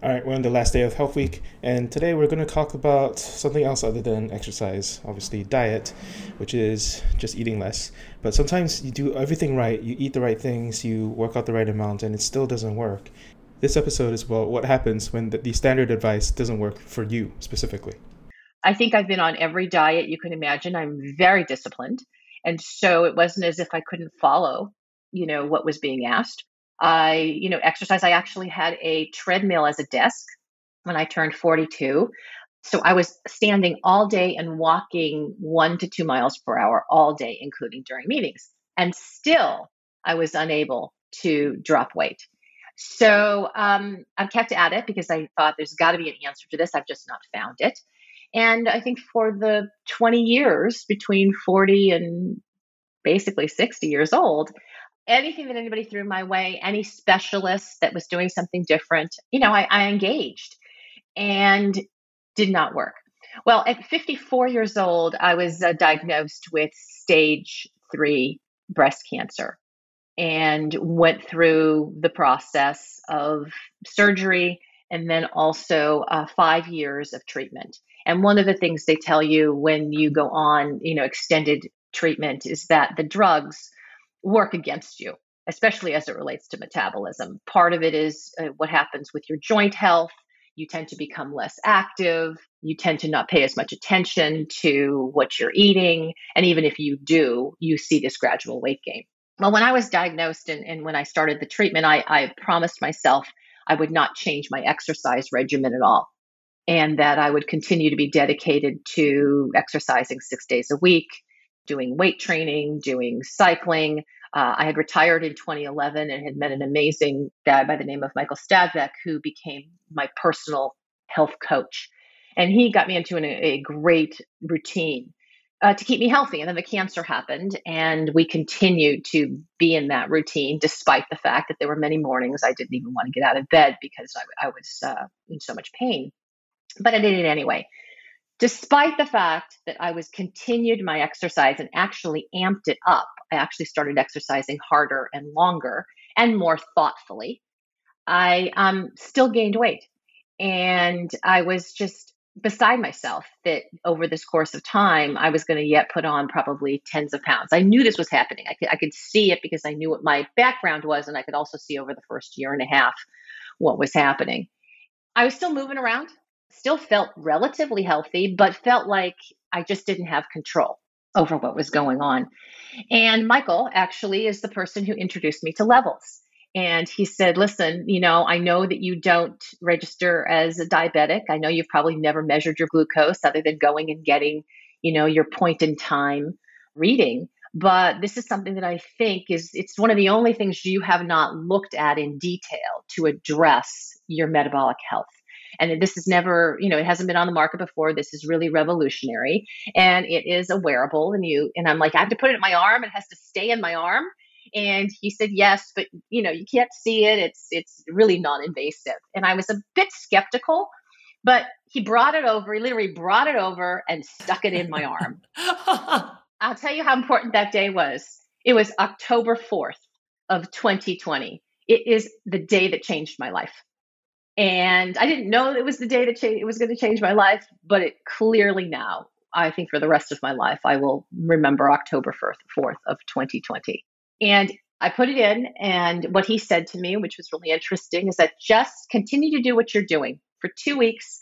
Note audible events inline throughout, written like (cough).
All right, we're on the last day of Health Week, and today we're going to talk about something else other than exercise. Obviously, diet, which is just eating less. But sometimes you do everything right, you eat the right things, you work out the right amount, and it still doesn't work. This episode is about what happens when the, the standard advice doesn't work for you specifically. I think I've been on every diet you can imagine. I'm very disciplined. And so it wasn't as if I couldn't follow, you know, what was being asked. I, you know, exercise. I actually had a treadmill as a desk when I turned 42. So I was standing all day and walking one to two miles per hour all day, including during meetings. And still, I was unable to drop weight. So um, I've kept at it because I thought there's got to be an answer to this. I've just not found it. And I think for the 20 years between 40 and basically 60 years old, anything that anybody threw my way, any specialist that was doing something different, you know, I, I engaged and did not work. Well, at 54 years old, I was uh, diagnosed with stage three breast cancer and went through the process of surgery and then also uh, five years of treatment. And one of the things they tell you when you go on, you know, extended treatment is that the drugs work against you, especially as it relates to metabolism. Part of it is uh, what happens with your joint health. You tend to become less active. You tend to not pay as much attention to what you're eating. And even if you do, you see this gradual weight gain. Well, when I was diagnosed and, and when I started the treatment, I, I promised myself I would not change my exercise regimen at all and that I would continue to be dedicated to exercising six days a week, doing weight training, doing cycling. Uh, I had retired in 2011 and had met an amazing guy by the name of Michael Stadvek, who became my personal health coach. And he got me into an, a great routine uh, to keep me healthy. And then the cancer happened, and we continued to be in that routine, despite the fact that there were many mornings I didn't even want to get out of bed because I, I was uh, in so much pain. But I did it anyway despite the fact that I was continued my exercise and actually amped it up, I actually started exercising harder and longer and more thoughtfully. I um, still gained weight, and I was just beside myself that over this course of time I was going to yet put on probably tens of pounds. I knew this was happening. I could I could see it because I knew what my background was, and I could also see over the first year and a half what was happening. I was still moving around still felt relatively healthy, but felt like I just didn't have control over what was going on. And Michael actually is the person who introduced me to levels. And he said, Listen, you know, I know that you don't register as a diabetic. I know you've probably never measured your glucose other than going and getting, you know, your point in time reading. But this is something that I think is it's one of the only things you have not looked at in detail to address your metabolic health. And this is never, you know, it hasn't been on the market before. This is really revolutionary. And it is a wearable. And you, and I'm like, I have to put it in my arm. It has to stay in my arm. And he said, yes, but you know, you can't see it. It's, it's really non-invasive. And I was a bit skeptical, but he brought it over. He literally brought it over and stuck it in my arm. (laughs) I'll tell you how important that day was. It was October 4th of 2020. It is the day that changed my life. And I didn't know it was the day that change, it was going to change my life, but it clearly now, I think for the rest of my life, I will remember October 1st, 4th of 2020. And I put it in, and what he said to me, which was really interesting, is that just continue to do what you're doing for two weeks.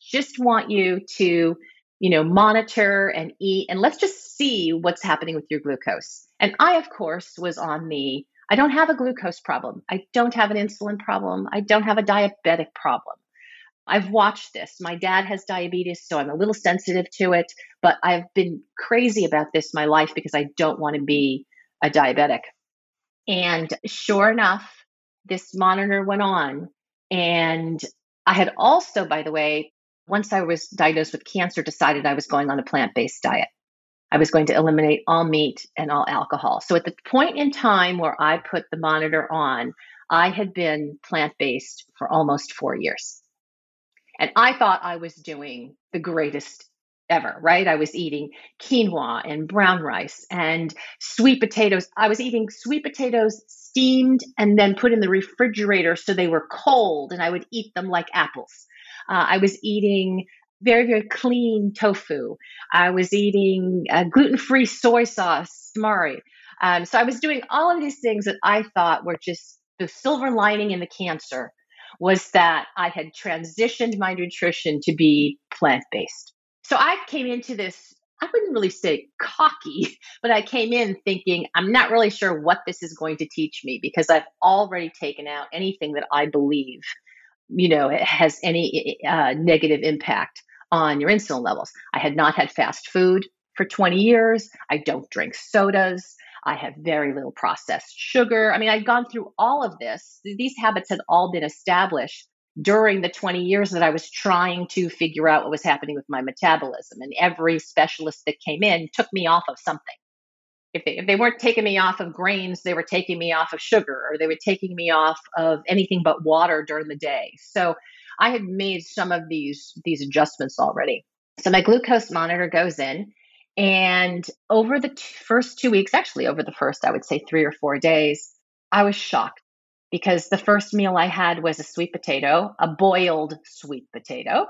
Just want you to, you know, monitor and eat, and let's just see what's happening with your glucose. And I, of course, was on the I don't have a glucose problem. I don't have an insulin problem. I don't have a diabetic problem. I've watched this. My dad has diabetes, so I'm a little sensitive to it, but I've been crazy about this my life because I don't want to be a diabetic. And sure enough, this monitor went on. And I had also, by the way, once I was diagnosed with cancer, decided I was going on a plant based diet. I was going to eliminate all meat and all alcohol. So at the point in time where I put the monitor on, I had been plant based for almost four years. And I thought I was doing the greatest ever, right? I was eating quinoa and brown rice and sweet potatoes. I was eating sweet potatoes steamed and then put in the refrigerator so they were cold and I would eat them like apples. Uh, I was eating very, very clean tofu. I was eating uh, gluten free soy sauce, tamari. Um, so I was doing all of these things that I thought were just the silver lining in the cancer was that I had transitioned my nutrition to be plant based. So I came into this, I wouldn't really say cocky, (laughs) but I came in thinking, I'm not really sure what this is going to teach me because I've already taken out anything that I believe, you know, it has any uh, negative impact on your insulin levels. I had not had fast food for 20 years. I don't drink sodas. I have very little processed sugar. I mean, I'd gone through all of this. These habits had all been established during the 20 years that I was trying to figure out what was happening with my metabolism. And every specialist that came in took me off of something. If they, if they weren't taking me off of grains, they were taking me off of sugar or they were taking me off of anything but water during the day. So I had made some of these, these adjustments already. So my glucose monitor goes in and over the t- first two weeks, actually, over the first, I would say three or four days, I was shocked because the first meal I had was a sweet potato, a boiled sweet potato.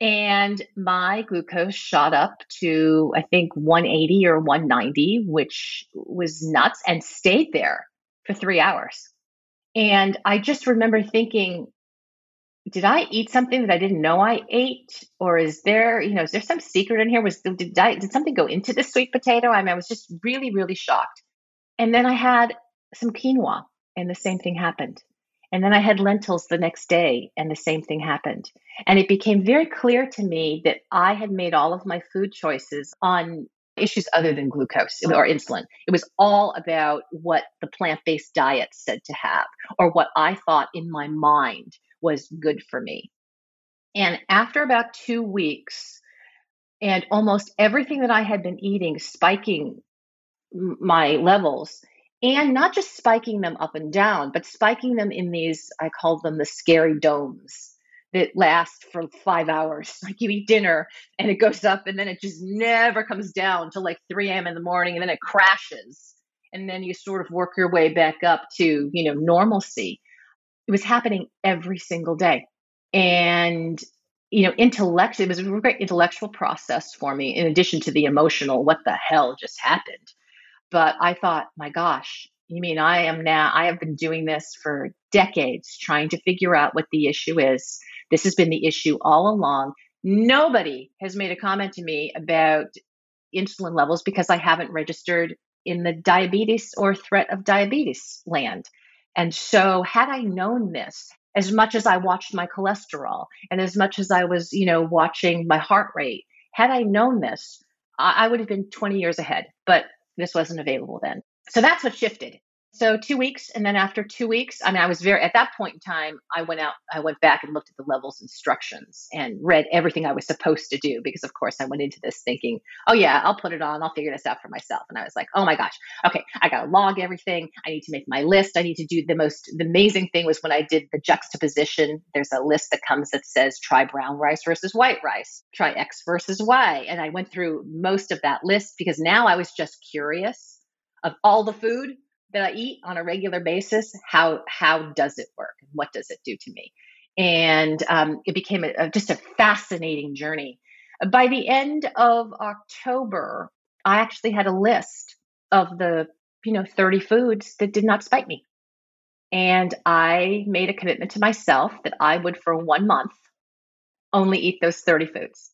And my glucose shot up to, I think, 180 or 190, which was nuts, and stayed there for three hours. And I just remember thinking, did I eat something that I didn't know I ate, or is there, you know, is there some secret in here? Was did I, did something go into the sweet potato? I mean, I was just really, really shocked. And then I had some quinoa, and the same thing happened. And then I had lentils the next day, and the same thing happened. And it became very clear to me that I had made all of my food choices on issues other than glucose or insulin. It was all about what the plant based diet said to have, or what I thought in my mind was good for me. And after about two weeks, and almost everything that I had been eating spiking my levels, and not just spiking them up and down, but spiking them in these, I call them the scary domes that last for five hours. (laughs) Like you eat dinner and it goes up and then it just never comes down till like 3 a.m. in the morning and then it crashes. And then you sort of work your way back up to, you know, normalcy. It was happening every single day. And, you know, intellect, it was a great intellectual process for me, in addition to the emotional, what the hell just happened. But I thought, my gosh, you mean I am now, I have been doing this for decades, trying to figure out what the issue is. This has been the issue all along. Nobody has made a comment to me about insulin levels because I haven't registered in the diabetes or threat of diabetes land. And so, had I known this, as much as I watched my cholesterol and as much as I was, you know, watching my heart rate, had I known this, I, would have been 20 years ahead. But this wasn't available then. So that's what shifted so two weeks and then after two weeks i mean i was very at that point in time i went out i went back and looked at the levels instructions and read everything i was supposed to do because of course i went into this thinking oh yeah i'll put it on i'll figure this out for myself. And i was like oh my gosh okay i gotta log everything i need to make my list i need to do the most the amazing thing was when i did the juxtaposition there's a list that comes that says try brown rice versus white rice try x versus y and i went through most of that list because now i was just curious of all the food that I eat on a regular basis, how how does it work? What does it do to me? And um, it became a, a, just a fascinating journey. By the end of October, I actually had a list of the you know 30 foods that did not spike me. And I made a commitment to myself that I would, for one month, only eat those 30 foods.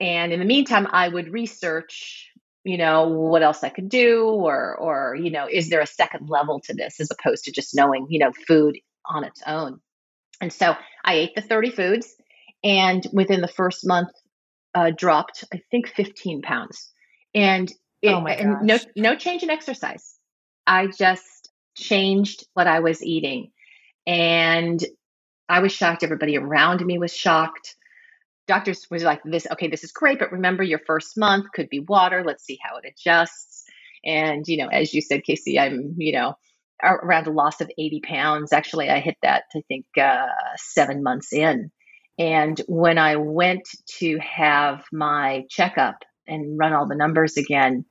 And in the meantime, I would research you know what else i could do or or you know is there a second level to this as opposed to just knowing you know food on its own? And so i ate the 30 foods and within the first month uh, dropped i think 15 pounds. And, it, oh and no no change in exercise. I just changed what i was eating. And i was shocked. Everybody around me was shocked doctors was like this okay this is great but remember your first month could be water. Let's see how it adjusts. And you know as you said casey i'm you know around a loss of 80 pounds. Actually i hit that i think uh, seven months in. And when I went to have my checkup and run all the numbers again,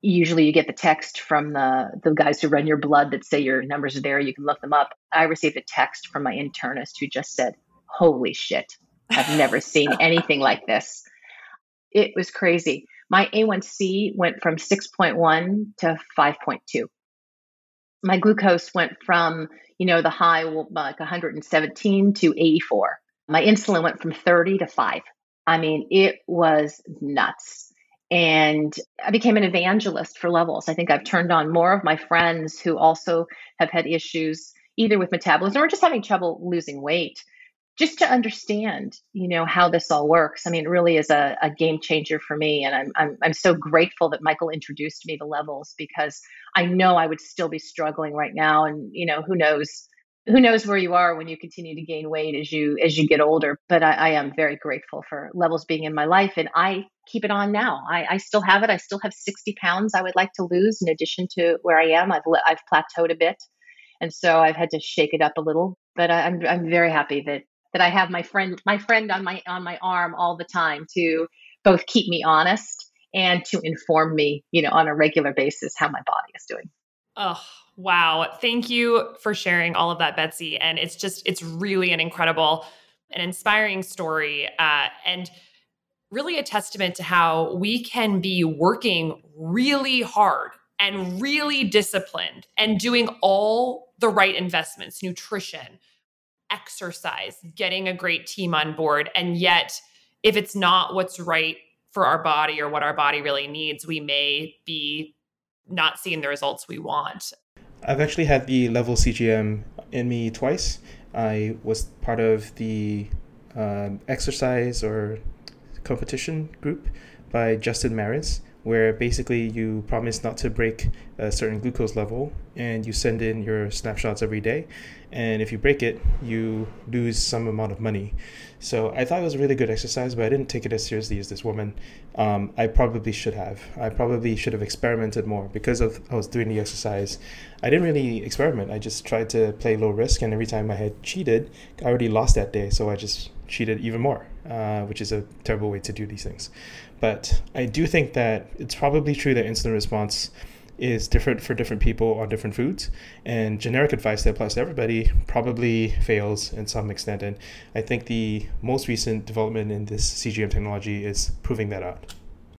usually you get the text from the the guys who run your blood that say your numbers are there you can look them up. I received a text from my internist who just said holy shit i've never seen (laughs) anything like this. It was crazy. My a1c went from 6.1 to 5.2 my glucose went from you know the high like 117 to 84 my insulin went from 30 to 5 i mean it was nuts. And I became an evangelist for levels. I think I've turned on more of my friends who also have had issues either with metabolism or just having trouble losing weight just to understand you know how this all works. I mean it really is a, a game changer for me and I'm, I'm, I'm so grateful that michael introduced me to levels because i know i would still be struggling right now and you know who knows who knows where you are when you continue to gain weight as you as you get older but i, I am very grateful for levels being in my life and i keep it on now. I, I still have it. I still have 60 pounds i would like to lose in addition to where i am. I've, I've plateaued a bit and so i've had to shake it up a little but I, I'm, I'm very happy that that i have my friend my friend on my on my arm all the time to both keep me honest and to inform me you know on a regular basis how my body is doing oh Wow. Thank you for sharing all of that, Betsy. And it's just, it's really an incredible an inspiring story uh, and really a testament to how we can be working really hard and really disciplined and doing all the right investments nutrition exercise getting a great team on board and yet if it's not what's right for our body or what our body really needs we may be not seeing the results we want I've actually had the level CGM in me twice. I was part of the um, exercise or competition group by Justin Mares, where basically you promise not to break a certain glucose level and you send in your snapshots every day. And if you break it, you lose some amount of money. So I thought it was a really good exercise, but I didn't take it as seriously as this woman. Um, I probably should have. I probably should have experimented more because of I was doing the exercise. I didn't really experiment. I just tried to play low risk, and every time I had cheated, I already lost that day, so I just cheated even more, uh, which is a terrible way to do these things. But I do think that it's probably true that insulin response is different for different people on different foods. And generic advice that applies to everybody probably fails in some extent. And I think the most recent development in this CGM technology is proving that out.